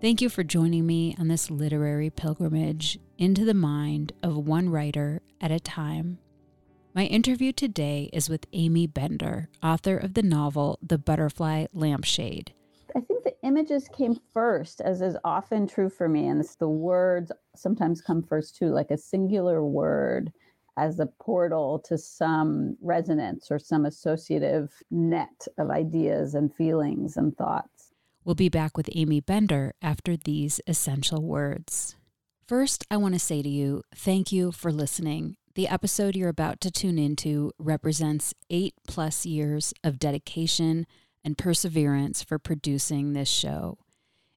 Thank you for joining me on this literary pilgrimage into the mind of one writer at a time. My interview today is with Aimee Bender, author of the novel The Butterfly Lampshade. I think the images came first, as is often true for me, and the words sometimes come first too, like a singular word as a portal to some resonance or some associative net of ideas and feelings and thoughts. We'll be back with Aimee Bender after these essential words. First, I want to say to you, thank you for listening. The episode you're about to tune into represents eight plus years of dedication and perseverance for producing this show.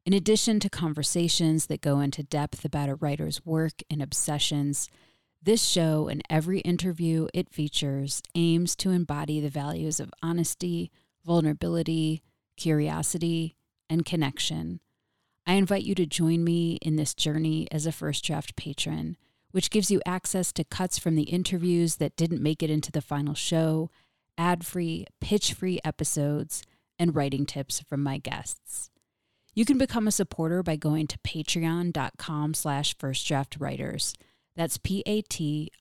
In addition to conversations that go into depth about a writer's work and obsessions, this show and every interview it features aims to embody the values of honesty, vulnerability, curiosity, and connection. I invite you to join me in this journey as a First Draft patron, which gives you access to cuts from the interviews that didn't make it into the final show, ad free, pitch free episodes, and writing tips from my guests. You can become a supporter by going to patreon.com slash firstdraftwriters. That's P-A-T-R-E-O-N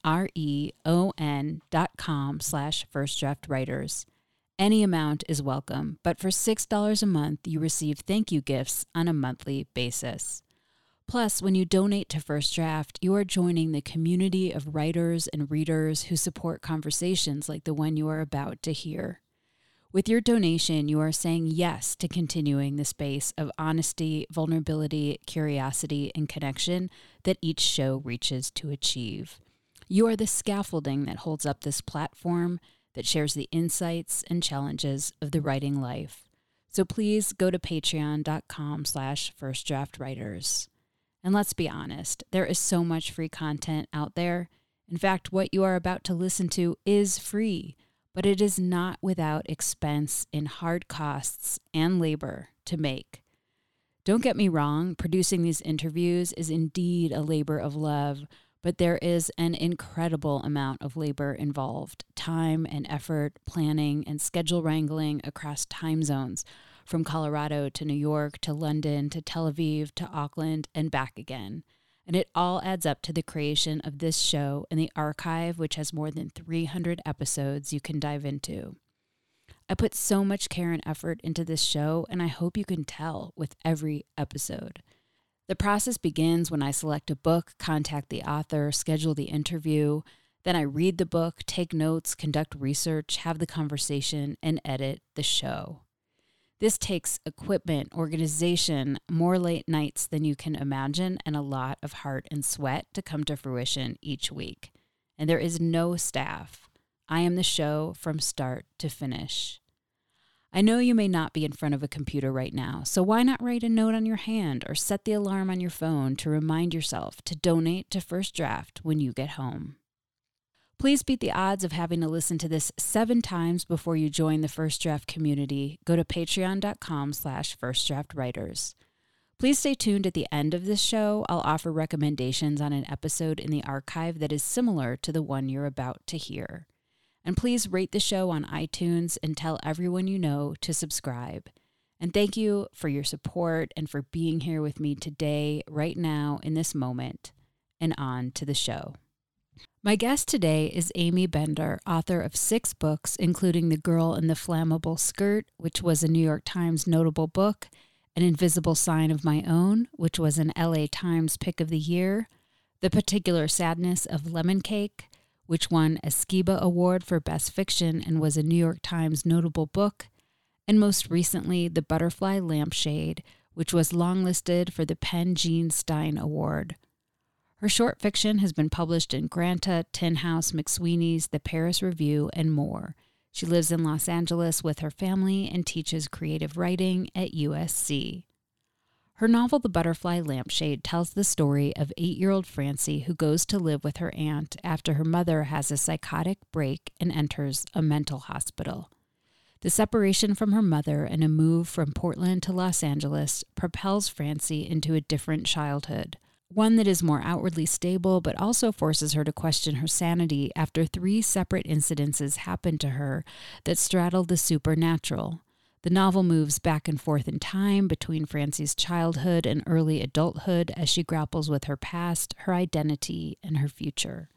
dot com slash firstdraftwriters. Any amount is welcome, but for $6 a month, you receive thank you gifts on a monthly basis. Plus, when you donate to First Draft, you are joining the community of writers and readers who support conversations like the one you are about to hear. With your donation, you are saying yes to continuing the space of honesty, vulnerability, curiosity, and connection that each show reaches to achieve. You are the scaffolding that holds up this platform that shares the insights and challenges of the writing life. So please go to patreon.com slash firstdraftwriters. And let's be honest, there is so much free content out there. In fact, what you are about to listen to is free, but it is not without expense in hard costs and labor to make. Don't get me wrong, producing these interviews is indeed a labor of love but there is an incredible amount of labor involved time and effort, planning, and schedule wrangling across time zones from Colorado to New York to London to Tel Aviv to Auckland and back again. And it all adds up to the creation of this show and the archive, which has more than 300 episodes you can dive into. I put so much care and effort into this show, and I hope you can tell with every episode. The process begins when I select a book, contact the author, schedule the interview. Then I read the book, take notes, conduct research, have the conversation, and edit the show. This takes equipment, organization, more late nights than you can imagine, and a lot of heart and sweat to come to fruition each week. And there is no staff. I am the show from start to finish. I know you may not be in front of a computer right now, so why not write a note on your hand or set the alarm on your phone to remind yourself to donate to First Draft when you get home? Please beat the odds of having to listen to this seven times before you join the First Draft community. Go to patreon.com slash firstdraftwriters. Please stay tuned at the end of this show. I'll offer recommendations on an episode in the archive that is similar to the one you're about to hear. And please rate the show on iTunes and tell everyone you know to subscribe. And thank you for your support and for being here with me today, right now, in this moment. And on to the show. My guest today is Aimee Bender, author of six books, including The Girl in the Flammable Skirt, which was a New York Times notable book, An Invisible Sign of My Own, which was an LA Times pick of the year, The Particular Sadness of Lemon Cake, which won a SCIBA Award for Best Fiction and was a New York Times notable book, and most recently, The Butterfly Lampshade, which was longlisted for the PEN Jean Stein Award. Her short fiction has been published in Granta, Tin House, McSweeney's, The Paris Review, and more. She lives in Los Angeles with her family and teaches creative writing at USC. Her novel, The Butterfly Lampshade, tells the story of eight year old Francie who goes to live with her aunt after her mother has a psychotic break and enters a mental hospital. The separation from her mother and a move from Portland to Los Angeles propels Francie into a different childhood, one that is more outwardly stable but also forces her to question her sanity after three separate incidences happen to her that straddle the supernatural. The novel moves back and forth in time between Francie's childhood and early adulthood as she grapples with her past, her identity, and her future.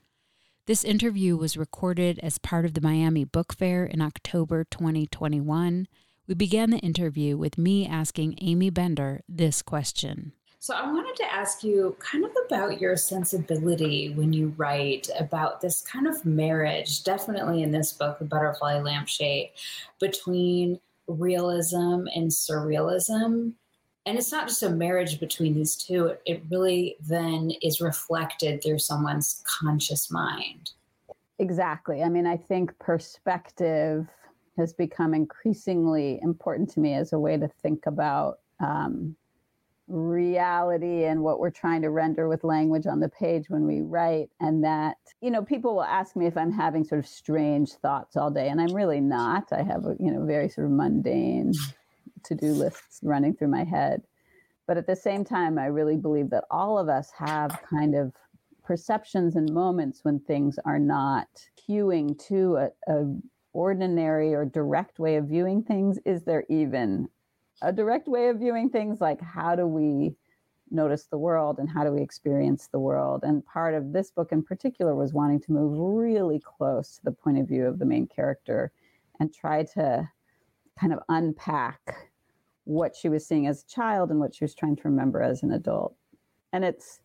This interview was recorded as part of the Miami Book Fair in October 2021. We began the interview with me asking Aimee Bender this question. So, I wanted to ask you kind of about your sensibility when you write about this kind of marriage, definitely in this book, The Butterfly Lampshade, between realism and surrealism. And it's not just a marriage between these two, it really then is reflected through someone's conscious mind. Exactly. I mean, I think perspective has become increasingly important to me as a way to think about um, reality and what we're trying to render with language on the page when we write and that you know people will ask me if i'm having sort of strange thoughts all day and i'm really not. I have a you know very sort of mundane to-do lists running through my head. But at the same time i really believe that all of us have kind of perceptions and moments when things are not hewing to a, a ordinary or direct way of viewing things. Is there even a direct way of viewing things like how do we notice the world and how do we experience the world? And part of this book in particular was wanting to move really close to the point of view of the main character and try to kind of unpack what she was seeing as a child and what she was trying to remember as an adult. And it's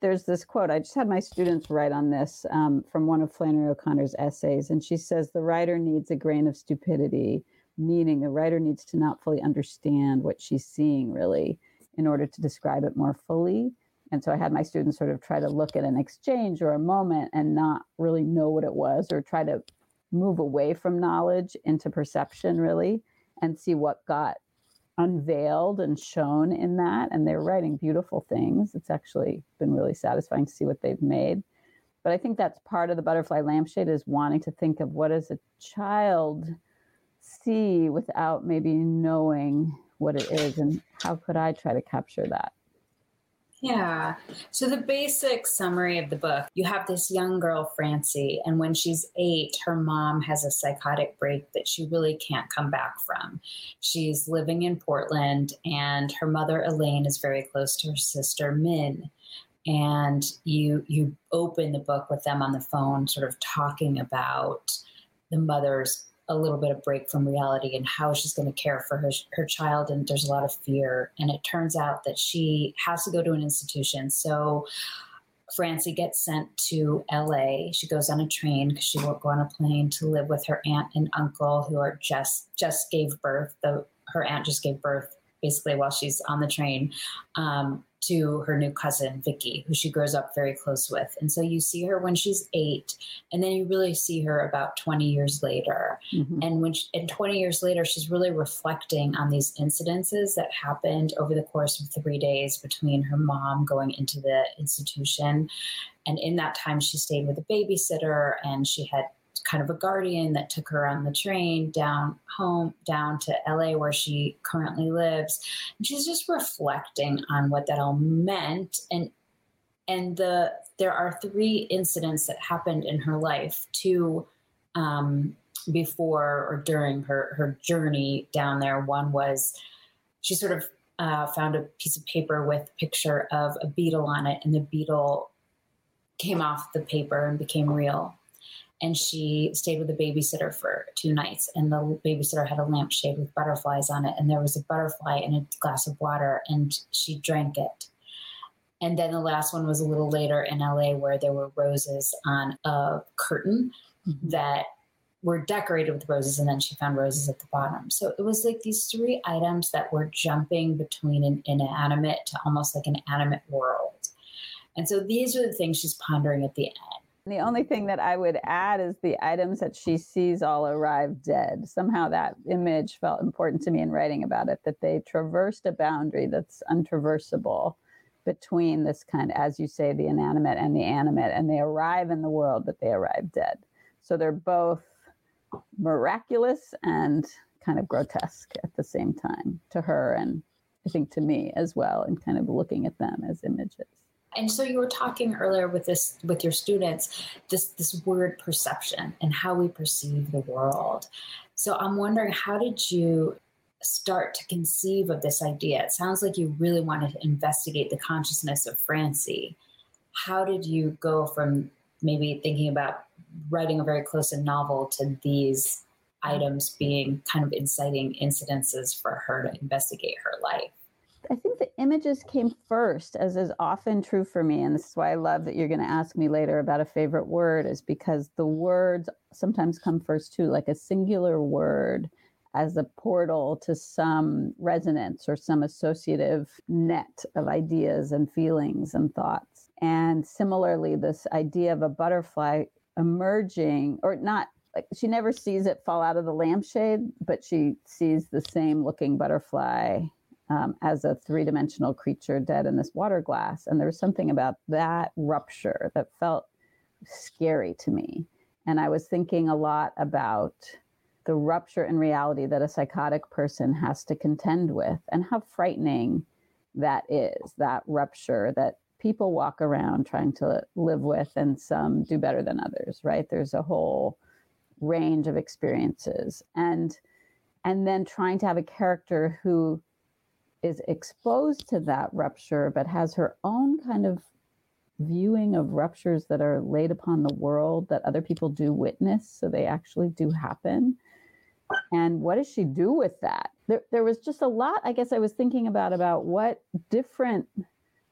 there's this quote i just had my students write on this um, from one of flannery o'connor's essays and she says the writer needs a grain of stupidity meaning the writer needs to not fully understand what she's seeing really in order to describe it more fully. And so i had my students sort of try to look at an exchange or a moment and not really know what it was or try to move away from knowledge into perception really and see what got unveiled and shown in that. And they're writing beautiful things. It's actually been really satisfying to see what they've made. But i think that's part of the butterfly lampshade is wanting to think of what is a child see without maybe knowing what it is and how could i try to capture that yeah. So, the basic summary of the book you have this young girl, Francie, and when she's eight, her mom has a psychotic break that she really can't come back from. She's living in Portland, and her mother, Elaine, is very close to her sister, Min. And you you open the book with them on the phone, sort of talking about the mother's a little bit of break from reality and how she's going to care for her, her child. And there's a lot of fear. And it turns out that she has to go to an institution. So Francie gets sent to LA. She goes on a train because she won't go on a plane to live with her aunt and uncle who are just just gave birth. The her aunt just gave birth basically while she's on the train. Um, to her new cousin Vicky, who she grows up very close with. And so you see her when she's eight, and then you really see her about 20 years later. Mm-hmm. And when she, and 20 years later, she's really reflecting on these incidences that happened over the course of three days between her mom going into the institution. And in that time, she stayed with a babysitter and she had kind of a guardian that took her on the train down home, down to LA where she currently lives. And she's just reflecting on what that all meant. And and the there are three incidents that happened in her life, two um, before or during her her journey down there. One was she sort of uh, found a piece of paper with a picture of a beetle on it, and the beetle came off the paper and became real and she stayed with a babysitter for two nights and the babysitter had a lampshade with butterflies on it and there was a butterfly in a glass of water and she drank it and then the last one was a little later in LA where there were roses on a curtain mm-hmm. that were decorated with roses and then she found roses at the bottom. So it was like these three items that were jumping between an inanimate to almost like an animate world. And so these are the things she's pondering at the end The only thing that I would add is the items that she sees all arrive dead. Somehow that image felt important to me in writing about it, that they traversed a boundary that's untraversable between this kind, as you say, the inanimate and the animate, and they arrive in the world, but they arrive dead. So they're both miraculous and kind of grotesque at the same time to her and I think to me as well, and kind of looking at them as images. And so you were talking earlier with this with your students this this word perception and how we perceive the world. So I'm wondering how did you start to conceive of this idea? It sounds like you really wanted to investigate the consciousness of Francie. How did you go from maybe thinking about writing a very close in novel to these items being kind of inciting incidences for her to investigate her life? Images came first, as is often true for me. And this is why I love that you're going to ask me later about a favorite word, is because the words sometimes come first too, like a singular word as a portal to some resonance or some associative net of ideas and feelings and thoughts. And similarly, this idea of a butterfly emerging, or not like she never sees it fall out of the lampshade, but she sees the same looking butterfly um, as a three dimensional creature dead in this water glass. And there was something about that rupture that felt scary to me. And I was thinking a lot about the rupture in reality that a psychotic person has to contend with and how frightening that is, that rupture that people walk around trying to live with and some do better than others, right? There's a whole range of experiences. And and then trying to have a character who is exposed to that rupture, but has her own kind of viewing of ruptures that are laid upon the world that other people do witness, so they actually do happen. And what does she do with that? There, there was just a lot, I guess, I was thinking about about what different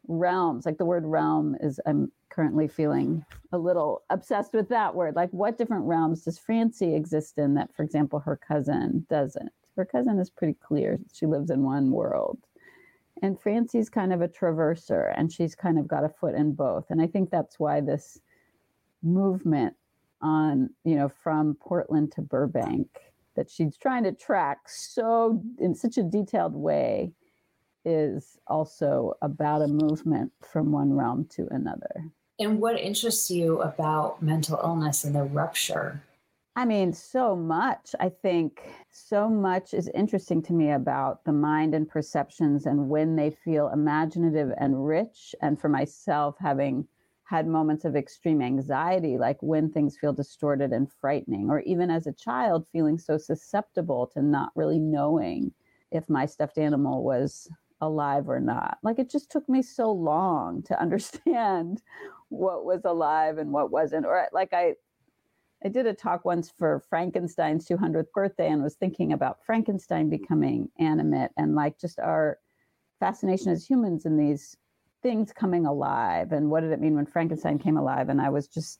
realms, like the word realm is, I'm currently feeling a little obsessed with that word. Like, what different realms does Francie exist in that, for example, her cousin doesn't? Her cousin is pretty clear. She lives in one world. And Francie's kind of a traverser and she's kind of got a foot in both. And I think that's why this movement on, you know, from Portland to Burbank that she's trying to track so in such a detailed way is also about a movement from one realm to another. And what interests you about mental illness and the rupture I mean, so much. I think so much is interesting to me about the mind and perceptions and when they feel imaginative and rich. And for myself, having had moments of extreme anxiety, like when things feel distorted and frightening, or even as a child, feeling so susceptible to not really knowing if my stuffed animal was alive or not. Like it just took me so long to understand what was alive and what wasn't. Or like I, I did a talk once for Frankenstein's 200th birthday and was thinking about Frankenstein becoming animate and like just our fascination as humans in these things coming alive and what did it mean when Frankenstein came alive. And I was just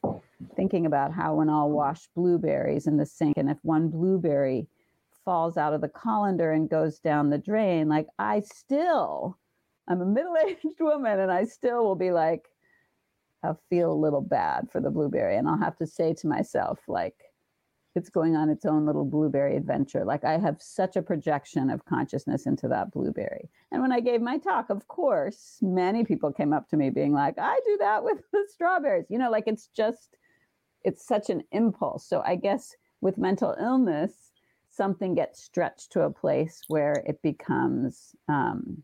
thinking about how when I'll wash blueberries in the sink and if one blueberry falls out of the colander and goes down the drain like I still I'm a middle-aged woman and I still will be like I'll feel a little bad for the blueberry. And I'll have to say to myself, like, it's going on its own little blueberry adventure. Like, I have such a projection of consciousness into that blueberry. And when I gave my talk, of course, many people came up to me being like, I do that with the strawberries. You know, like, it's just, it's such an impulse. So I guess with mental illness, something gets stretched to a place where it becomes um,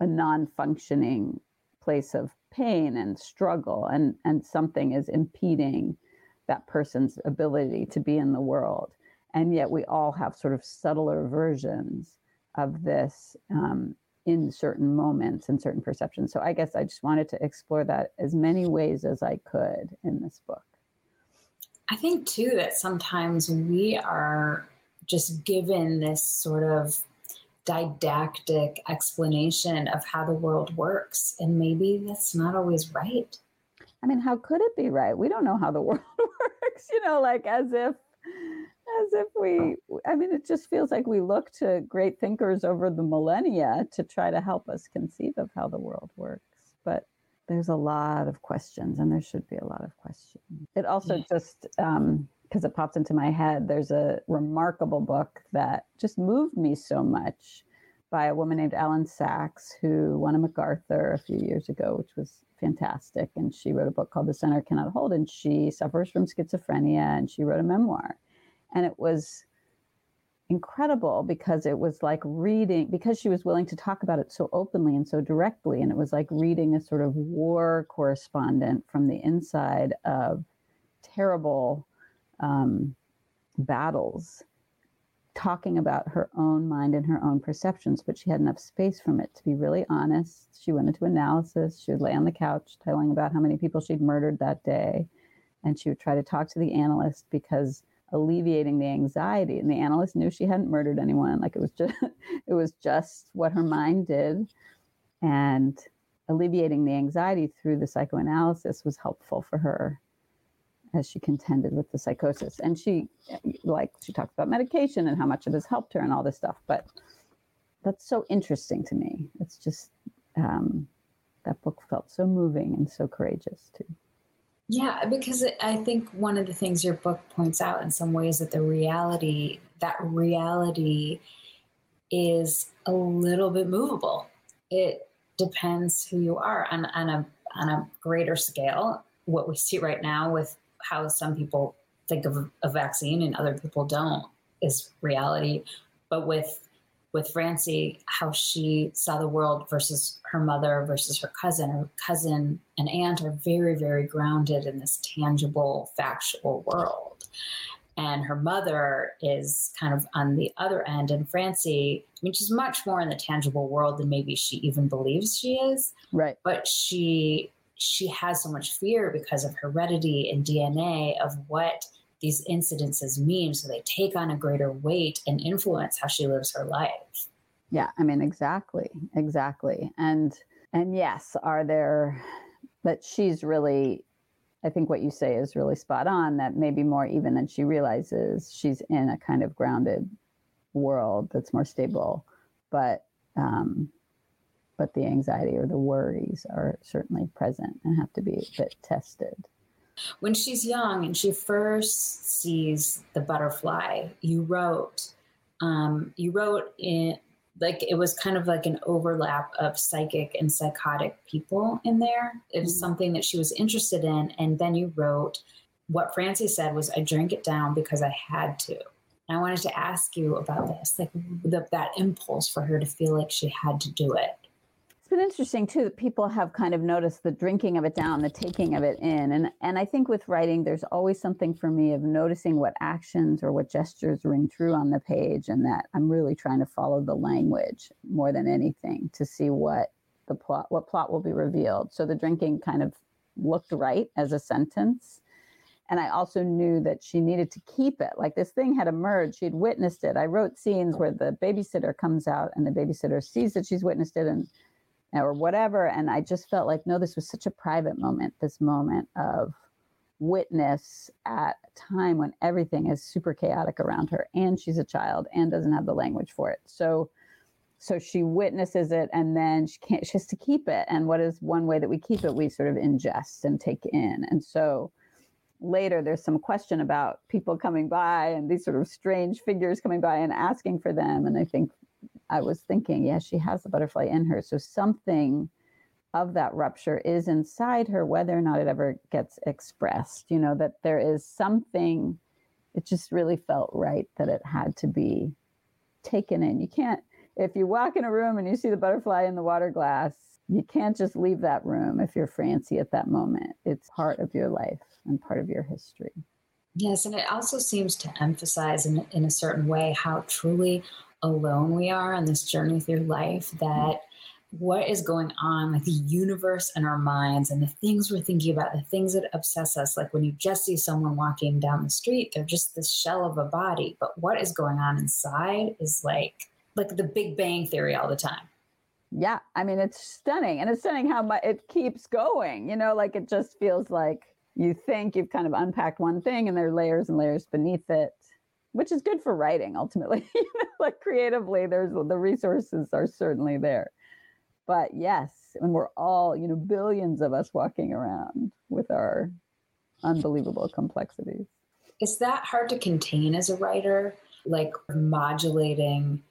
a non functioning place of pain and struggle and and something is impeding that person's ability to be in the world. And yet we all have sort of subtler versions of this um, in certain moments and certain perceptions. So i guess i just wanted to explore that as many ways as i could in this book. I think too that sometimes we are just given this sort of didactic explanation of how the world works. And maybe that's not always right. I mean, how could it be right? We don't know how the world works, you know, like as if as if we i mean it just feels like we look to great thinkers over the millennia to try to help us conceive of how the world works but there's a lot of questions, and there should be a lot of questions. It also just um, because it pops into my head, there's a remarkable book that just moved me so much by a woman named Elyn Saks, who won a MacArthur a few years ago, which was fantastic. And she wrote a book called The Center Cannot Hold, and she suffers from schizophrenia, and she wrote a memoir. And it was incredible because it was like reading, because she was willing to talk about it so openly and so directly. And it was like reading a sort of war correspondent from the inside of terrible um, battles talking about her own mind and her own perceptions, but she had enough space from it to be really honest. She went into analysis. She would lay on the couch telling about how many people she'd murdered that day. And she would try to talk to the analyst because alleviating the anxiety. And the analyst knew she hadn't murdered anyone. Like it was just it was just what her mind did. And alleviating the anxiety through the psychoanalysis was helpful for her as she contended with the psychosis. And she, like, she talked about medication and how much it has helped her and all this stuff. But that's so interesting to me. It's just, um, that book felt so moving and so courageous too. Yeah, because I think one of the things your book points out in some ways that the reality, that reality is a little bit movable. It depends who you are on, on a on a greater scale. What we see right now with how some people think of a vaccine and other people don't is reality. But with with Francie, how she saw the world versus her mother versus her cousin. Her cousin and aunt are very, very grounded in this tangible, factual world. And her mother is kind of on the other end. And Francie, I mean, she's much more in the tangible world than maybe she even believes she is. Right. But she she has so much fear because of heredity and DNA of what these incidences mean. So they take on a greater weight and influence how she lives her life. Yeah, I mean, exactly, exactly. And and yes, are there that she's really I think what you say is really spot on that maybe more even than she realizes she's in a kind of grounded world that's more stable. But um, but the anxiety or the worries are certainly present and have to be a bit tested. When she's young and she first sees the butterfly, you wrote, um, you wrote in like it was kind of like an overlap of psychic and psychotic people in there. It was mm-hmm. something that she was interested in, and then you wrote what Francie said was, "I drank it down because I had to." And I wanted to ask you about this, like the, that impulse for her to feel like she had to do it been interesting too that people have kind of noticed the drinking of it down, the taking of it in. And and I think with writing, there's always something for me of noticing what actions or what gestures ring true on the page and that I'm really trying to follow the language more than anything to see what the plot what plot will be revealed. So the drinking kind of looked right as a sentence. And I also knew that she needed to keep it. Like this thing had emerged. She'd witnessed it. I wrote scenes where the babysitter comes out and the babysitter sees that she's witnessed it and or whatever. And I just felt like, no, this was such a private moment, this moment of witness at a time when everything is super chaotic around her and she's a child and doesn't have the language for it. So so she witnesses it and then she can't she has to keep it. And what is one way that we keep it? We sort of ingest and take in. And so later there's some question about people coming by and these sort of strange figures coming by and asking for them. And I think I was thinking, yeah, she has the butterfly in her. So something of that rupture is inside her, whether or not it ever gets expressed. You know, that there is something, it just really felt right that it had to be taken in. You can't, if you walk in a room and you see the butterfly in the water glass, you can't just leave that room if you're Francie at that moment. It's part of your life and part of your history. Yes, and it also seems to emphasize in, in a certain way how truly alone we are on this journey through life that what is going on like the universe and our minds and the things we're thinking about the things that obsess us like when you just see someone walking down the street they're just this shell of a body. But what is going on inside is like like the big bang theory all the time. Yeah i mean it's stunning and it's stunning how much it keeps going you know like it just feels like you think you've kind of unpacked one thing and there are layers and layers beneath it which is good for writing ultimately. you know, like creatively, there's the resources are certainly there. but yes, and we're all, you know, billions of us walking around with our unbelievable complexities. Is that hard to contain as a writer? Like modulating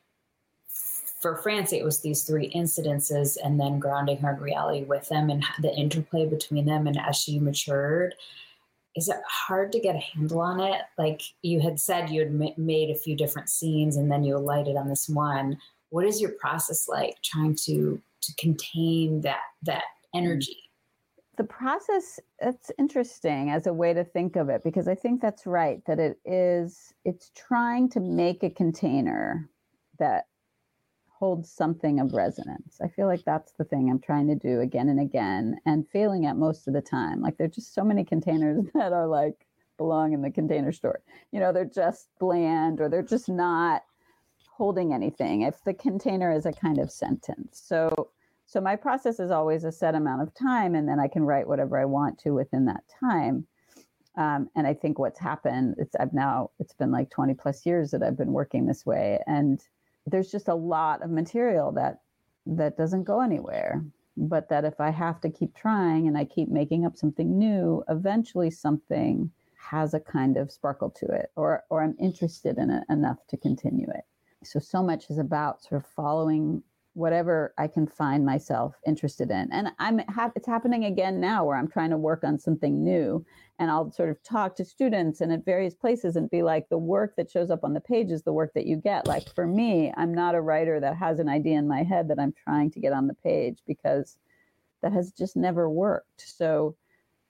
for Francie, it was these three incidences and then grounding her in reality with them and the interplay between them. And as she matured, is it hard to get a handle on it? Like you had said, you had made a few different scenes and then you alighted on this one. What is your process like trying to to contain that that energy? The process it's interesting as a way to think of it because I think that's right that it is it's trying to make a container that holds something of resonance. I feel like that's the thing I'm trying to do again and again and failing at most of the time. Like there's just so many containers that are like belong in the container store. You know, they're just bland or they're just not holding anything if the container is a kind of sentence. So so my process is always a set amount of time and then I can write whatever I want to within that time. Um, and I think what's happened, it's I've now it's been like 20 plus years that I've been working this way. And there's just a lot of material that that doesn't go anywhere but that if i have to keep trying and i keep making up something new eventually something has a kind of sparkle to it or or i'm interested in it enough to continue it. So so much is about sort of following whatever I can find myself interested in. And I'm ha- it's happening again now where I'm trying to work on something new and I'll sort of talk to students and at various places and be like the work that shows up on the page is the work that you get. Like for me, I'm not a writer that has an idea in my head that I'm trying to get on the page because that has just never worked. So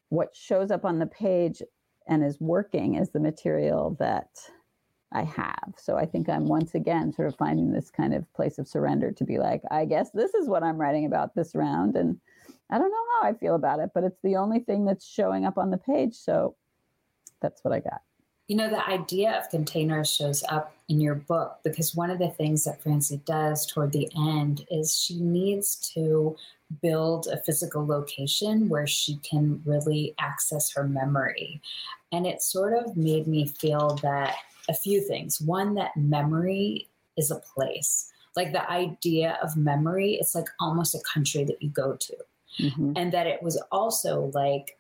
what shows up on the page and is working is the material that I have. So I think I'm once again sort of finding this kind of place of surrender to be like, I guess this is what I'm writing about this round. And I don't know how I feel about it, but it's the only thing that's showing up on the page. So that's what I got. You know, the idea of containers shows up in your book because one of the things that Francie does toward the end is she needs to build a physical location where she can really access her memory. And it sort of made me feel that a few things. One, that memory is a place. Like the idea of memory, it's like almost a country that you go to. Mm-hmm. And that it was also like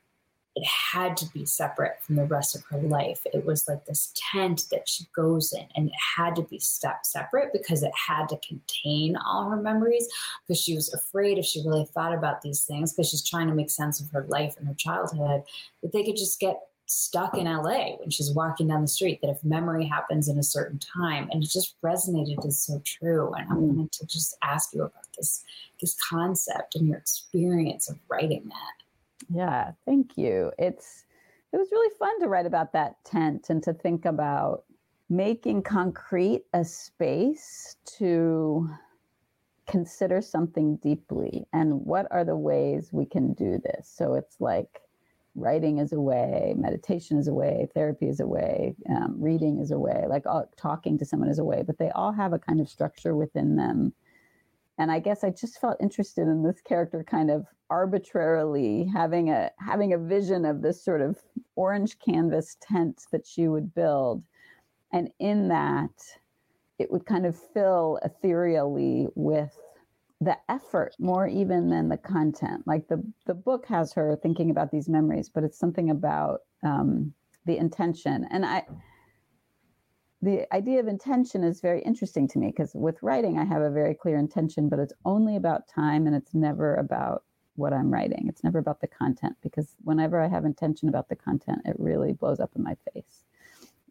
it had to be separate from the rest of her life. It was like this tent that she goes in, and it had to be step separate because it had to contain all her memories. Because she was afraid if she really thought about these things, because she's trying to make sense of her life and her childhood, that they could just get stuck in LA when she's walking down the street that if memory happens in a certain time and it just resonated as so true and I mm. wanted to just ask you about this this concept and your experience of writing that. Yeah, thank you. It's it was really fun to write about that tent and to think about making concrete a space to consider something deeply and what are the ways we can do this. So it's like writing is a way, meditation is a way, therapy is a way, um, reading is a way, like all, talking to someone is a way, but they all have a kind of structure within them. And I guess I just felt interested in this character kind of arbitrarily having a having a vision of this sort of orange canvas tent that she would build. And in that, it would kind of fill ethereally with the effort more even than the content. Like the the book has her thinking about these memories, but it's something about um, the intention. And I, the idea of intention is very interesting to me because with writing, I have a very clear intention, but it's only about time and it's never about what I'm writing. It's never about the content because whenever I have intention about the content, it really blows up in my face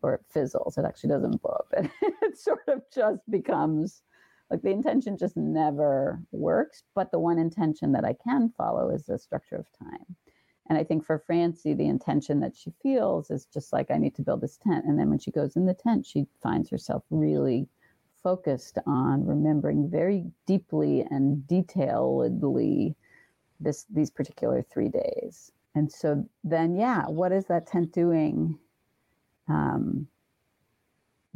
or it fizzles. It actually doesn't blow up. It, it sort of just becomes like the intention just never works but the one intention that i can follow is the structure of time. And i think for francie the intention that she feels is just like i need to build this tent. And then when she goes in the tent she finds herself really focused on remembering very deeply and detailedly this these particular three days. And so then yeah what is that tent doing? Um,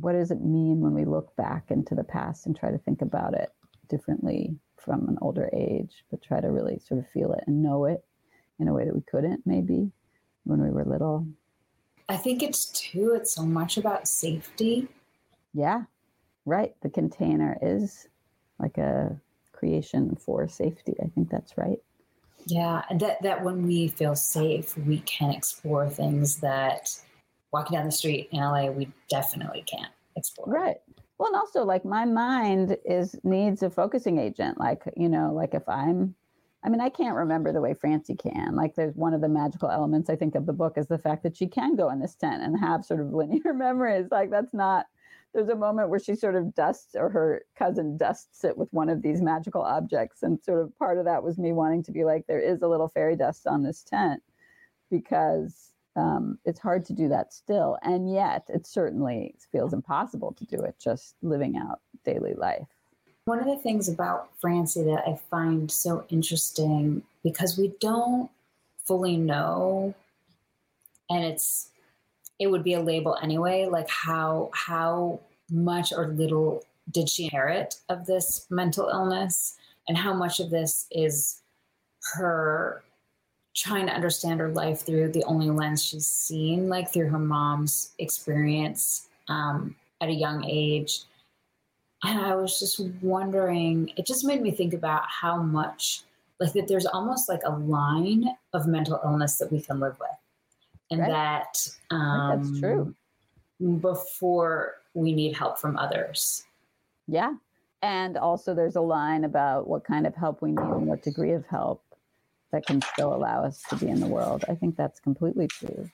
what does it mean when we look back into the past and try to think about it differently from an older age, but try to really sort of feel it and know it in a way that we couldn't maybe when we were little. I think it's too, it's so much about safety. Yeah, right. The container is like a creation for safety. I think that's right. Yeah, and that that when we feel safe, we can explore things that walking down the street in LA we definitely can't explore. Right. Well, and also like my mind is needs a focusing agent. Like you know, like if I'm, I mean, I can't remember the way Francie can. Like there's one of the magical elements I think of the book is the fact that she can go in this tent and have sort of linear memories. Like that's not there's a moment where she sort of dusts or her cousin dusts it with one of these magical objects and sort of part of that was me wanting to be like there is a little fairy dust on this tent because um, it's hard to do that still and yet it certainly feels impossible to do it just living out daily life. One of the things about francie that i find so interesting because we don't fully know and it's it would be a label anyway like how how much or little did she inherit of this mental illness and how much of this is her trying to understand her life through the only lens she's seen like through her mom's experience um, at a young age. And i was just wondering it just made me think about how much like that there's almost like a line of mental illness that we can live with. And right. that um, that's true. before we need help from others. Yeah. And also there's a line about what kind of help we need and what degree of help that can still allow us to be in the world i think that's completely true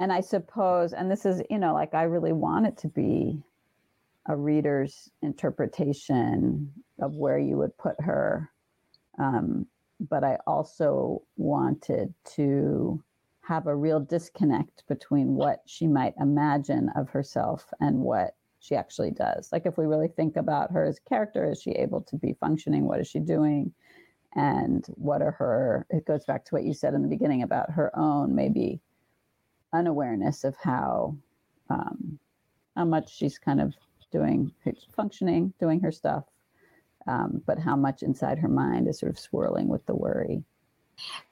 and i suppose and this is you know like i really want it to be a reader's interpretation of where you would put her um, but i also wanted to have a real disconnect between what she might imagine of herself and what she actually does. Like if we really think about her as a character, is she able to be functioning? What is she doing? And what are her, it goes back to what you said in the beginning about her own maybe unawareness of how, um, how much she's kind of doing, functioning, doing her stuff, um, but how much inside her mind is sort of swirling with the worry.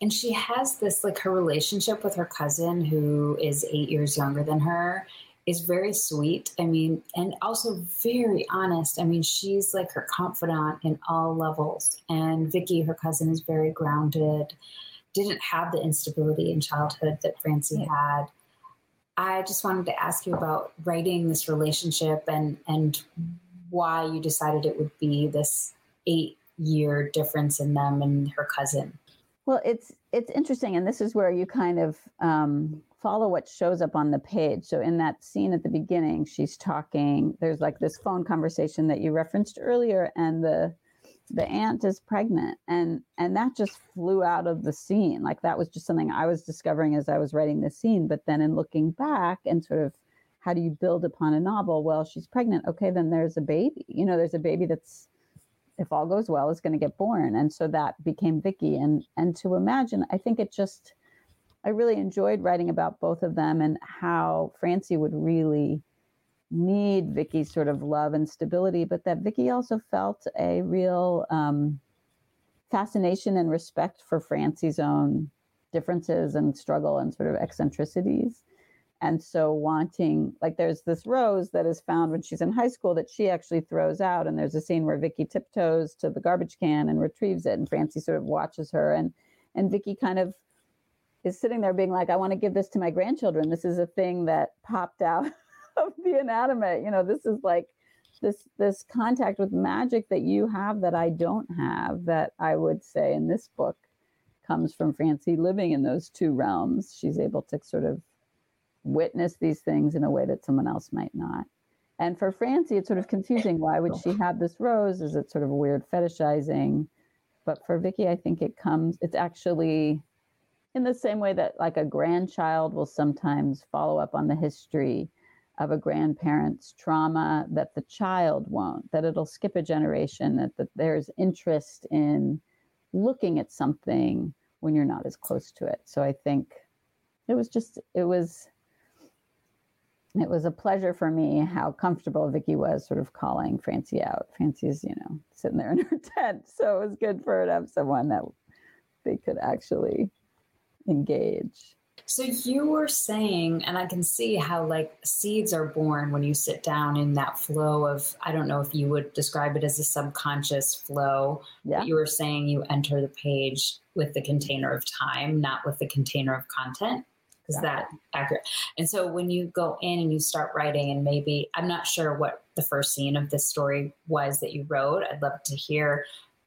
And she has this like her relationship with her cousin, who is eight years younger than her, is very sweet. I mean, and also very honest. I mean, she's like her confidant in all levels. And Vicky, her cousin, is very grounded, didn't have the instability in childhood that Francie had. I just wanted to ask you about writing this relationship and and why you decided it would be this eight year difference in them and her cousin. Well, it's it's interesting, and this is where you kind of um, follow what shows up on the page. So in that scene at the beginning, she's talking. There's like this phone conversation that you referenced earlier, and the the aunt is pregnant, and and that just flew out of the scene. Like that was just something I was discovering as I was writing the scene. But then in looking back and sort of how do you build upon a novel? Well, she's pregnant. Okay, then there's a baby. You know, there's a baby that's if all goes well, is going to get born. And so that became Vicky. And and to imagine, I think it just I really enjoyed writing about both of them and how Francie would really need Vicky's sort of love and stability, but that Vicky also felt a real um, fascination and respect for Francie's own differences and struggle and sort of eccentricities. And so wanting like there's this rose that is found when she's in high school that she actually throws out and there's a scene where Vicky tiptoes to the garbage can and retrieves it and Francie sort of watches her and and Vicky kind of is sitting there being like I want to give this to my grandchildren this is a thing that popped out of the inanimate you know this is like this this contact with magic that you have that I don't have that I would say in this book comes from Francie living in those two realms she's able to sort of witness these things in a way that someone else might not. And for Francie, it's sort of confusing. Why would she have this rose? Is it sort of weird fetishizing? But for Vicky, I think it comes, it's actually in the same way that like a grandchild will sometimes follow up on the history of a grandparent's trauma that the child won't, that it'll skip a generation, that, that there's interest in looking at something when you're not as close to it. So I think it was just, it was it was a pleasure for me how comfortable Vicky was sort of calling Francie out. Francie's, you know, sitting there in her tent. So it was good for her to have someone that they could actually engage. So you were saying, and I can see how like seeds are born when you sit down in that flow of, I don't know if you would describe it as a subconscious flow. Yeah. you were saying you enter the page with the container of time, not with the container of content. Is that accurate? And so when you go in and you start writing, and maybe I'm not sure what the first scene of this story was that you wrote, I'd love to hear.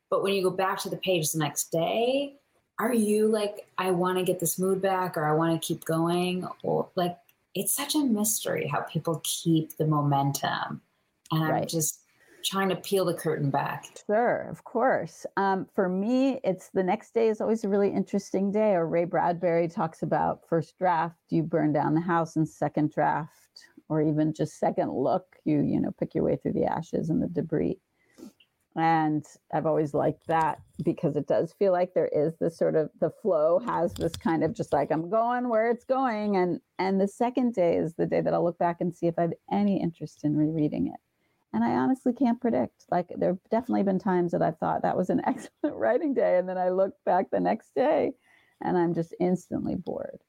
But when you go back to the page the next day, are you like, I want to get this mood back or I want to keep going? Or like, it's such a mystery how people keep the momentum. And I'm Right. just trying to peel the curtain back. Sure, of course. Um, for me, it's the next day is always a really interesting day. Or Ray Bradbury talks about first draft, you burn down the house, and second draft, or even just second look, you you know pick your way through the ashes and the debris. And I've always liked that because it does feel like there is this sort of the flow has this kind of just like I'm going where it's going. And and the second day is the day that I'll look back and see if I have any interest in rereading it. And I honestly can't predict. Like there have definitely been times that I thought that was an excellent writing day. And then I look back the next day and I'm just instantly bored.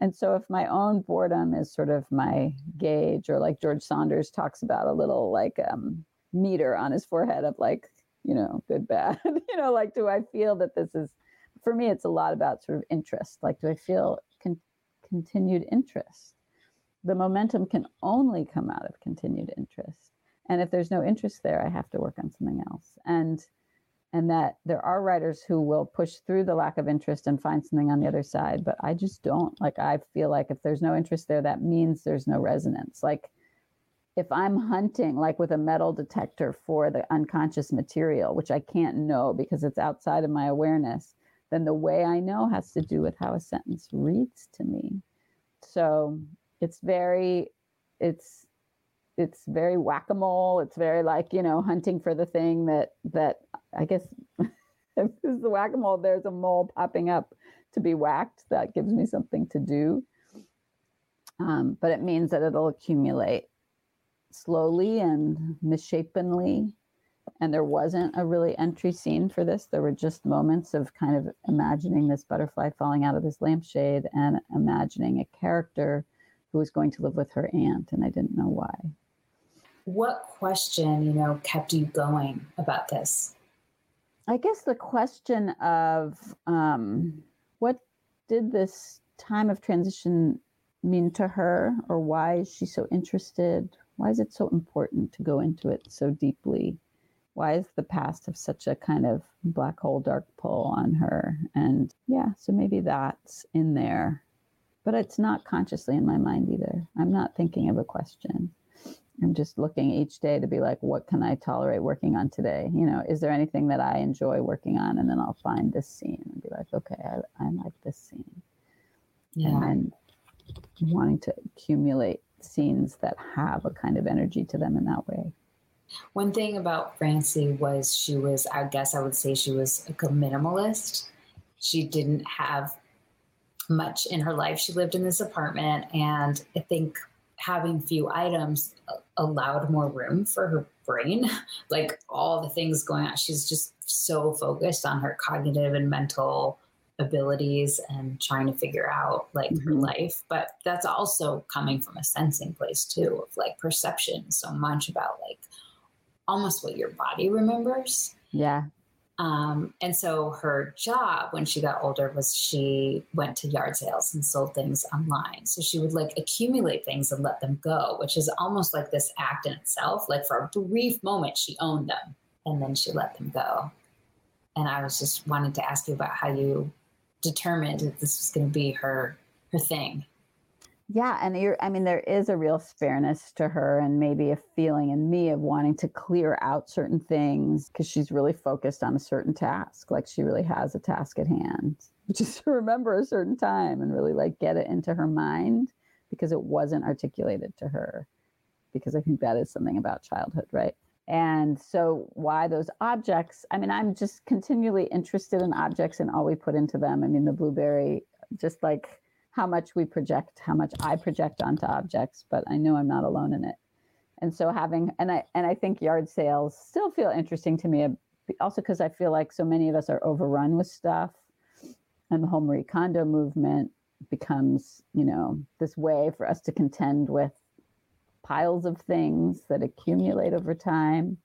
And so if my own boredom is sort of my gauge, or like George Saunders talks about a little like um, meter on his forehead of like, you know, good, bad, you know, like, do I feel that this is, for me, it's a lot about sort of interest. Like, do I feel con- continued interest? The momentum can only come out of continued interest. And if there's no interest there, I have to work on something else. And and that there are writers who will push through the lack of interest and find something on the other side but i just don't like i feel like if there's no interest there that means there's no resonance like if i'm hunting like with a metal detector for the unconscious material which i can't know because it's outside of my awareness then the way i know has to do with how a sentence reads to me. So it's very it's it's very whack-a-mole. It's very like you know hunting for the thing that that i guess if it's the whack-a-mole there's a mole popping up to be whacked. That gives me something to do. Um, but it means that it'll accumulate slowly and misshapenly and there wasn't a really entry scene for this there were just moments of kind of imagining this butterfly falling out of this lampshade and imagining a character who was going to live with her aunt and i didn't know why What question, you know, kept you going about this? I guess the question of um, what did this time of transition mean to her, or why is she so interested? Why is it so important to go into it so deeply? Why is the past have such a kind of black hole dark pull on her? And yeah, so maybe that's in there, but it's not consciously in my mind either. I'm not thinking of a question. I'm just looking each day to be like, what can I tolerate working on today? You know, is there anything that I enjoy working on? And then I'll find this scene and be like, okay, I, I like this scene. Yeah. And then wanting to accumulate scenes that have a kind of energy to them in that way. One thing about Francie was she was, I guess I would say she was a minimalist. She didn't have much in her life. She lived in this apartment, and I think having few items allowed more room for her brain. like all the things going on, she's just so focused on her cognitive and mental abilities and trying to figure out like her Mhm. life but that's also coming from a sensing place too of like perception so much about like almost what your body remembers Yeah. um, and so her job when she got older was she went to yard sales and sold things online. So she would like accumulate things and let them go, which is almost like this act in itself. Like for a brief moment, she owned them and then she let them go. And I was just wanting to ask you about how you determined that this was going to be her her thing. Yeah, and you're, I mean, there is a real spareness to her, and maybe a feeling in me of wanting to clear out certain things because she's really focused on a certain task. Like she really has a task at hand, which is to remember a certain time and really like get it into her mind because it wasn't articulated to her. Because I think that is something about childhood, right? And so, why those objects? I mean, I'm just continually interested in objects and all we put into them. I mean, the blueberry, just like how much we project, how much I project onto objects, but I know I'm not alone in it. And so having and I and I think yard sales still feel interesting to me uh, also because I feel like so many of us are overrun with stuff and the whole Marie Kondo movement becomes, you know, this way for us to contend with piles of things that accumulate over time.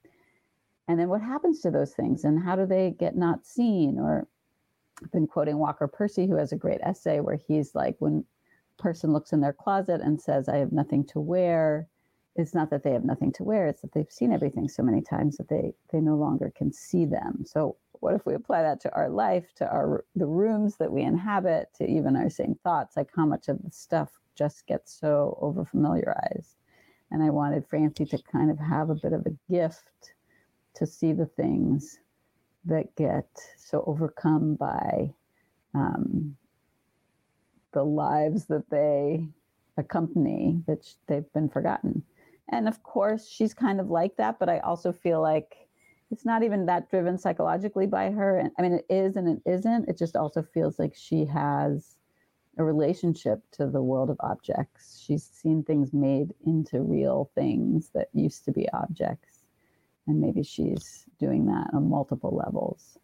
And then what happens to those things and how do they get not seen? Or I've been quoting Walker Percy, who has a great essay where he's like, when a person looks in their closet and says, I have nothing to wear, it's not that they have nothing to wear, it's that they've seen everything so many times that they they no longer can see them. So what if we apply that to our life, to our the rooms that we inhabit, to even our same thoughts, like how much of the stuff just gets so over familiarized. And I wanted Francie to kind of have a bit of a gift to see the things that get so overcome by um, the lives that they accompany that they've been forgotten. And of course, she's kind of like that, but I also feel like it's not even that driven psychologically by her. And I mean, it is and it isn't. It just also feels like she has a relationship to the world of objects. She's seen things made into real things that used to be objects. And maybe she's doing that on multiple levels.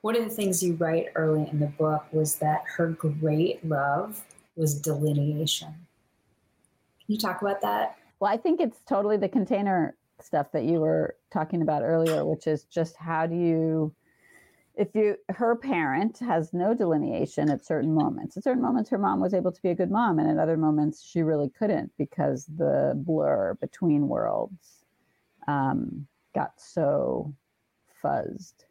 One of the things you write early in the book was that her great love was delineation. Can you talk about that? Well, I think it's totally the container stuff that you were talking about earlier, which is just how do you, if you, her parent has no delineation at certain moments. At certain moments, her mom was able to be a good mom, and at other moments, she really couldn't because the blur between worlds um, got so fuzzed.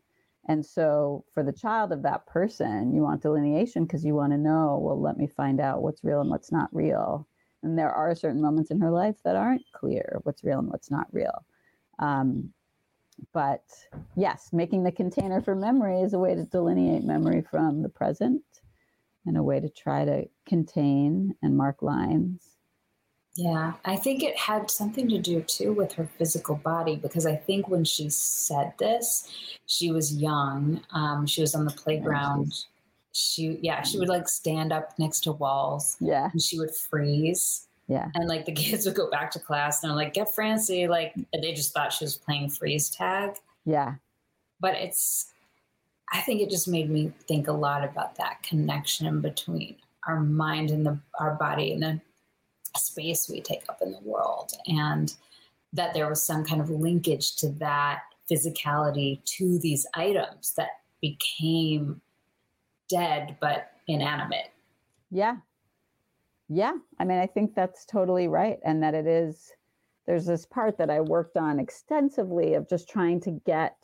And so, for the child of that person, you want delineation because you want to know, well, let me find out what's real and what's not real and there are certain moments in her life that aren't clear what's real and what's not real. Um, but yes, making the container for memory is a way to delineate memory from the present and a way to try to contain and mark lines. Yeah, I think it had something to do too with her physical body because I think when she said this, she was young. Um, she was on the playground she yeah she would like stand up next to walls yeah and she would freeze yeah and like the kids would go back to class and they're like get francie like they just thought she was playing freeze tag yeah but it's i think it just made me think a lot about that connection between our mind and the our body and the space we take up in the world and that there was some kind of linkage to that physicality to these items that became dead but inanimate. Yeah. Yeah. I mean, I think that's totally right. And that it is, there's this part that I worked on extensively of just trying to get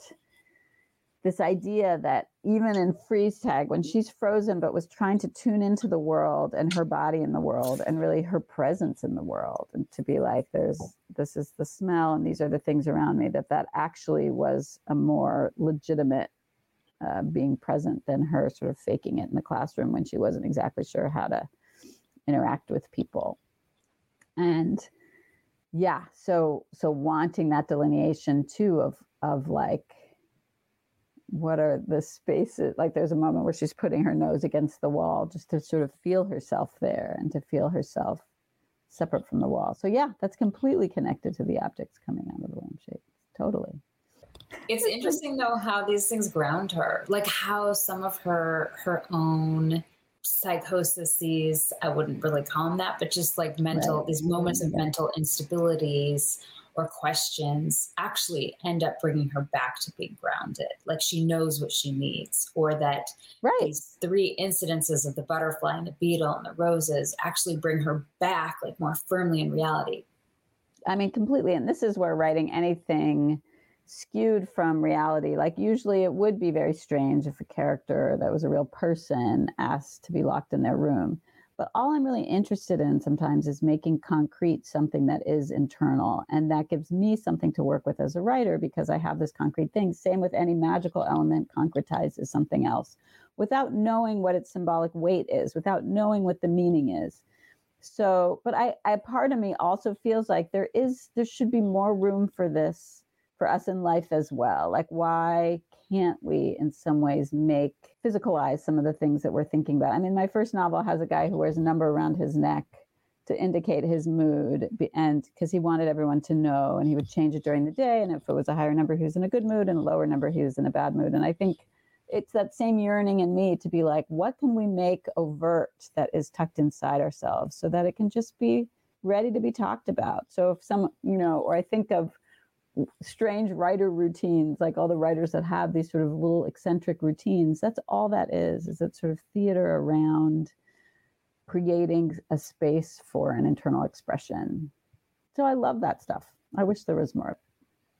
this idea that even in freeze tag, when she's frozen, but was trying to tune into the world and her body in the world and really her presence in the world, and to be like, there's this is the smell and these are the things around me, that that actually was a more legitimate uh, being present than her sort of faking it in the classroom when she wasn't exactly sure how to interact with people. And yeah, so so wanting that delineation too of of like what are the spaces like there's a moment where she's putting her nose against the wall just to sort of feel herself there and to feel herself separate from the wall. So yeah, that's completely connected to the objects coming out of the lampshade. Totally. It's interesting though how these things ground her, like how some of her her own psychoses I wouldn't really call them that, but just like mental right. these moments of mental instabilities or questions actually end up bringing her back to being grounded. Like she knows what she needs, or that right. these three incidences of the butterfly and the beetle and the roses actually bring her back like more firmly in reality. I mean, completely. And this is where writing anything skewed from reality. Like usually it would be very strange if a character that was a real person asked to be locked in their room. But all I'm really interested in sometimes is making concrete something that is internal. And that gives me something to work with as a writer because I have this concrete thing. Same with any magical element, concretizes something else without knowing what its symbolic weight is, without knowing what the meaning is. So, but I, I part of me also feels like there is, there should be more room for this for us in life as well. Like, why can't we, in some ways, make physicalize some of the things that we're thinking about? I mean, my first novel has a guy who wears a number around his neck to indicate his mood and because he wanted everyone to know and he would change it during the day and if it was a higher number he was in a good mood and a lower number he was in a bad mood and i think it's that same yearning in me to be like, what can we make overt that is tucked inside ourselves so that it can just be ready to be talked about? So if some, you know, or I think of strange writer routines, like all the writers that have these sort of little eccentric routines, that's all that is, is that sort of theater around creating a space for an internal expression. So I love that stuff. I wish there was more.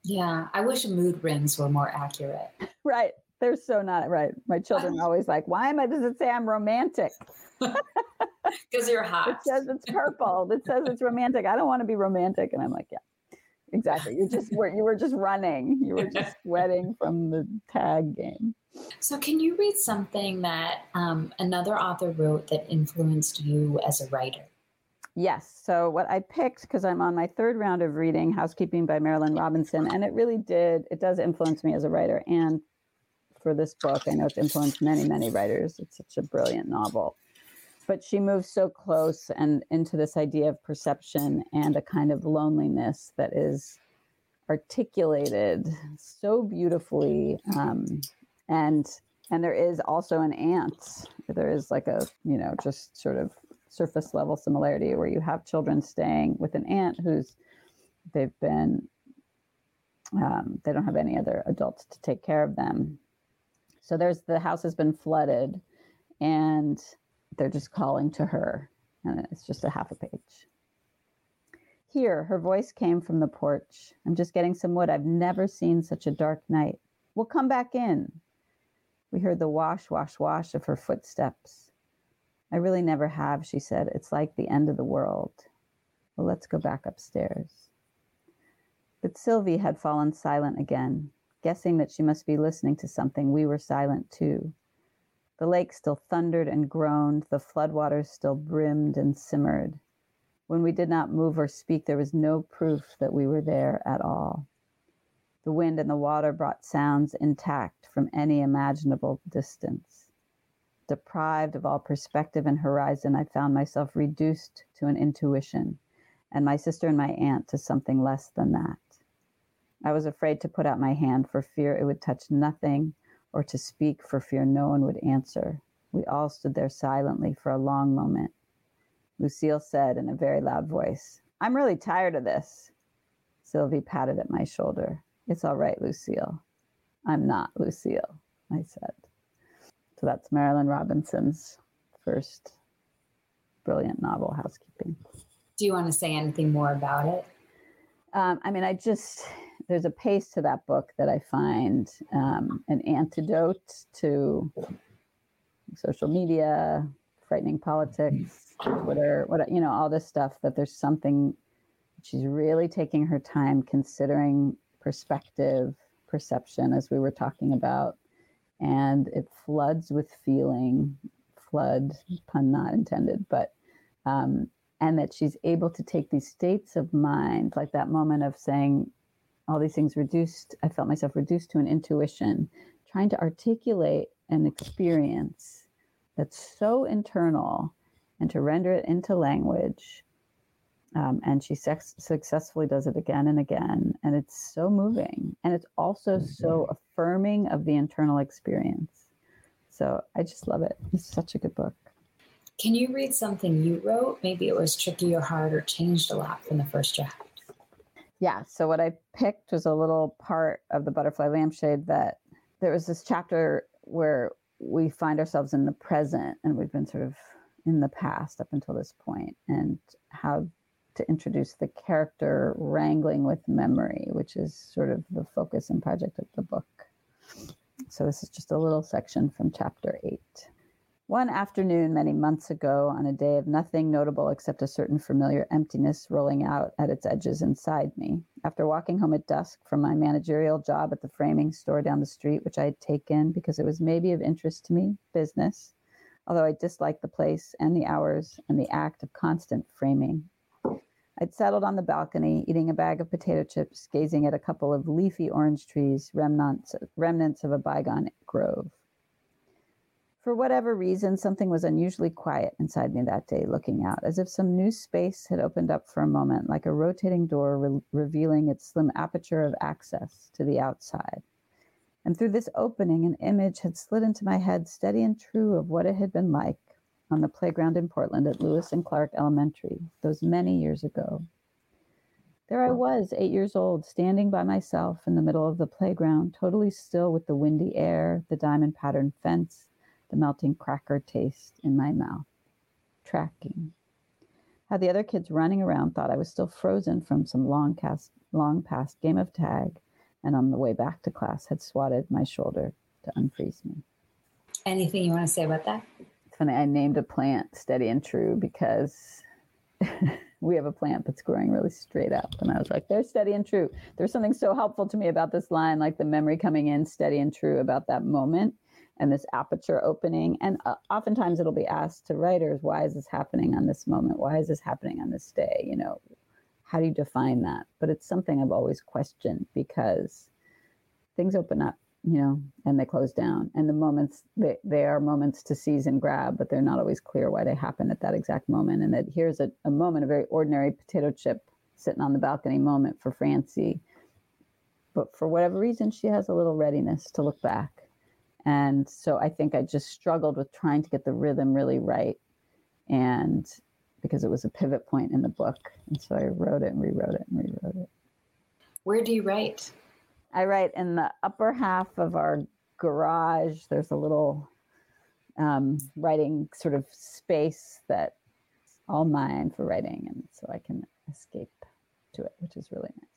Yeah, I wish mood rings were more accurate. Right. They're so not right. My children are always like, why am I, does it say I'm romantic? Because you're hot. It says it's purple. It says it's romantic. I don't want to be romantic. And I'm like, yeah, exactly. You just were, you were just running. You were just sweating from the tag game. So, can you read something that um, another author wrote that influenced you as a writer? Yes. So, what I picked, because I'm on my third round of reading Housekeeping by Marilynne Robinson, and it really did, it does influence me as a writer. And for this book, I know it's influenced many, many writers. It's such a brilliant novel. But she moves so close and into this idea of perception and a kind of loneliness that is articulated so beautifully um, and and there is also an ant. There is like a you know just sort of surface level similarity where you have children staying with an aunt who's they've been um, they don't have any other adults to take care of them. So there's the house has been flooded and they're just calling to her and it's just a half a page here her voice came from the porch i'm just getting some wood i've never seen such a dark night we'll come back in we heard the wash, wash, wash of her footsteps. I really never have, she said. It's like the end of the world. Well, let's go back upstairs. But Sylvie had fallen silent again, guessing that she must be listening to something. We were silent too. The lake still thundered and groaned, the floodwaters still brimmed and simmered. When we did not move or speak, there was no proof that we were there at all. The wind and the water brought sounds intact from any imaginable distance. Deprived of all perspective and horizon, I found myself reduced to an intuition, and my sister and my aunt to something less than that. I was afraid to put out my hand for fear it would touch nothing, or to speak for fear no one would answer. We all stood there silently for a long moment. Lucille said in a very loud voice, I'm really tired of this. Sylvie patted at my shoulder. It's all right, Lucille. I'm not Lucille, I said. So that's Marilynne Robinson's first brilliant novel, Housekeeping. Do you want to say anything more about it? Um, I mean, I just, there's a pace to that book that I find um, an antidote to social media, frightening politics, Twitter, what, you know, all this stuff that there's something, she's really taking her time considering perspective, perception, as we were talking about. And it floods with feeling, flood, pun not intended, but, um, and that she's able to take these states of mind, like that moment of saying, all these things reduced, I felt myself reduced to an intuition, trying to articulate an experience that's so internal and to render it into language um, and she sex- successfully does it again and again. And it's so moving. And it's also so affirming of the internal experience. So I just love it. It's such a good book. Can you read something you wrote? Maybe it was tricky or hard or changed a lot from the first draft. Yeah. So what I picked was a little part of the Butterfly Lampshade that there was this chapter where we find ourselves in the present and we've been sort of in the past up until this point and how to introduce the character wrangling with memory, which is sort of the focus and project of the book. So, this is just a little section from chapter eight. One afternoon, many months ago, on a day of nothing notable except a certain familiar emptiness rolling out at its edges inside me, after walking home at dusk from my managerial job at the framing store down the street, which I had taken because it was maybe of interest to me, business, although I disliked the place and the hours and the act of constant framing I'd settled on the balcony, eating a bag of potato chips, gazing at a couple of leafy orange trees, remnants, remnants of a bygone grove. For whatever reason, something was unusually quiet inside me that day, looking out, as if some new space had opened up for a moment, like a rotating door re- revealing its slim aperture of access to the outside. And through this opening, an image had slid into my head, steady and true of what it had been like on the playground in Portland at Lewis and Clark Elementary those many years ago. There I was, eight years old, standing by myself in the middle of the playground, totally still with the windy air, the diamond patterned fence, the melting cracker taste in my mouth. Tracking. How the other kids running around thought I was still frozen from some long, cast, long past game of tag and on the way back to class had swatted my shoulder to unfreeze me. Anything you want to say about that? It's funny, I named a plant Steady and True because we have a plant that's growing really straight up. And I was like, they're steady and true. There's something so helpful to me about this line, like the memory coming in steady and true about that moment and this aperture opening. And uh, oftentimes it'll be asked to writers, why is this happening on this moment? Why is this happening on this day? You know, how do you define that? But it's something I've always questioned because things open up, you know, and they close down. And the moments, they, they are moments to seize and grab, but they're not always clear why they happen at that exact moment. And that here's a, a moment, a very ordinary potato chip sitting on the balcony moment for Francie. But for whatever reason, she has a little readiness to look back. And so I think I just struggled with trying to get the rhythm really right. And because it was a pivot point in the book. And so I wrote it and rewrote it and rewrote it. Where do you write? I write in the upper half of our garage. There's a little um, writing sort of space that's all mine for writing. And so I can escape to it, which is really nice.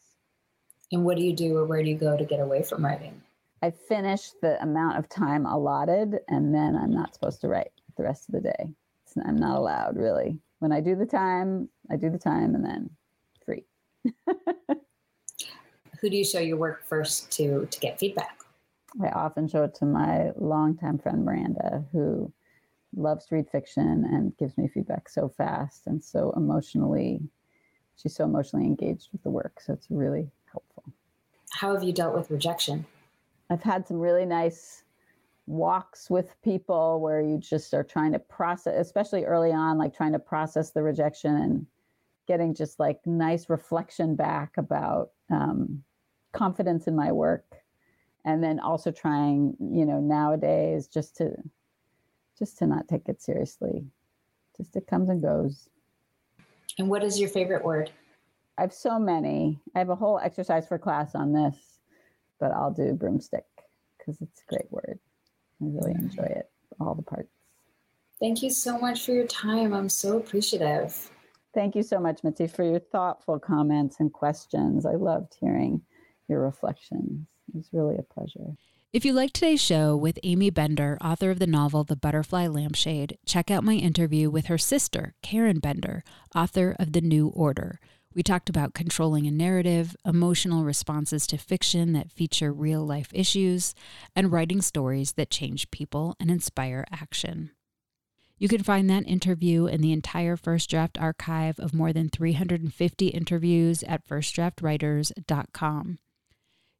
And what do you do or where do you go to get away from writing? I finish the amount of time allotted and then I'm not supposed to write the rest of the day. I'm not allowed really when I do the time, I do the time and then free. Who do you show your work first to to get feedback? I often show it to my longtime friend Miranda, who loves to read fiction and gives me feedback so fast and so emotionally. She's so emotionally engaged with the work, so it's really helpful. How have you dealt with rejection? I've had some really nice walks with people where you just are trying to process, especially early on, like trying to process the rejection and getting just like nice reflection back about um, confidence in my work. And then also trying, you know, nowadays just to just to not take it seriously. Just it comes and goes. And what is your favorite word? I have so many. I have a whole exercise for class on this, but I'll do broomstick because it's a great word. I really enjoy it, all the parts. Thank you so much for your time. I'm so appreciative. Thank you so much, Mitzi, for your thoughtful comments and questions. I loved hearing your reflections. It was really a pleasure. If you liked today's show with Aimee Bender, author of the novel The Butterfly Lampshade, check out my interview with her sister, Karen Bender, author of The New Order. We talked about controlling a narrative, emotional responses to fiction that feature real life issues, and writing stories that change people and inspire action. You can find that interview and the entire First Draft archive of more than 350 interviews at firstdraftwriters.com.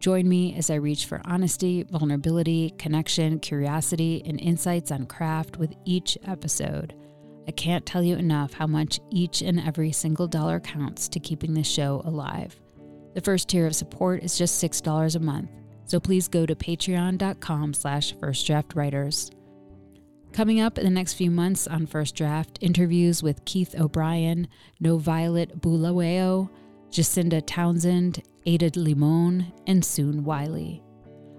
Join me as I reach for honesty, vulnerability, connection, curiosity, and insights on craft with each episode. I can't tell you enough how much each and every single dollar counts to keeping this show alive. The first tier of support is just $6 a month, so please go to patreon.com slash firstdraftwriters. Coming up in the next few months on First Draft, interviews with Keith O'Brien, NoViolet Bulawayo, Jacinda Townsend, Ada Limon, and Soon Wiley.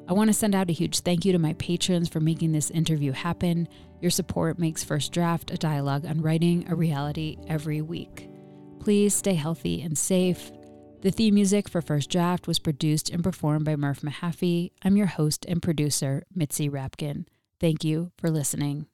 I want to send out a huge thank you to my patrons for making this interview happen. Your support makes First Draft a dialogue on writing a reality every week. Please stay healthy and safe. The theme music for First Draft was produced and performed by Murph Mahaffey. I'm your host and producer, Mitzi Rapkin. Thank you for listening.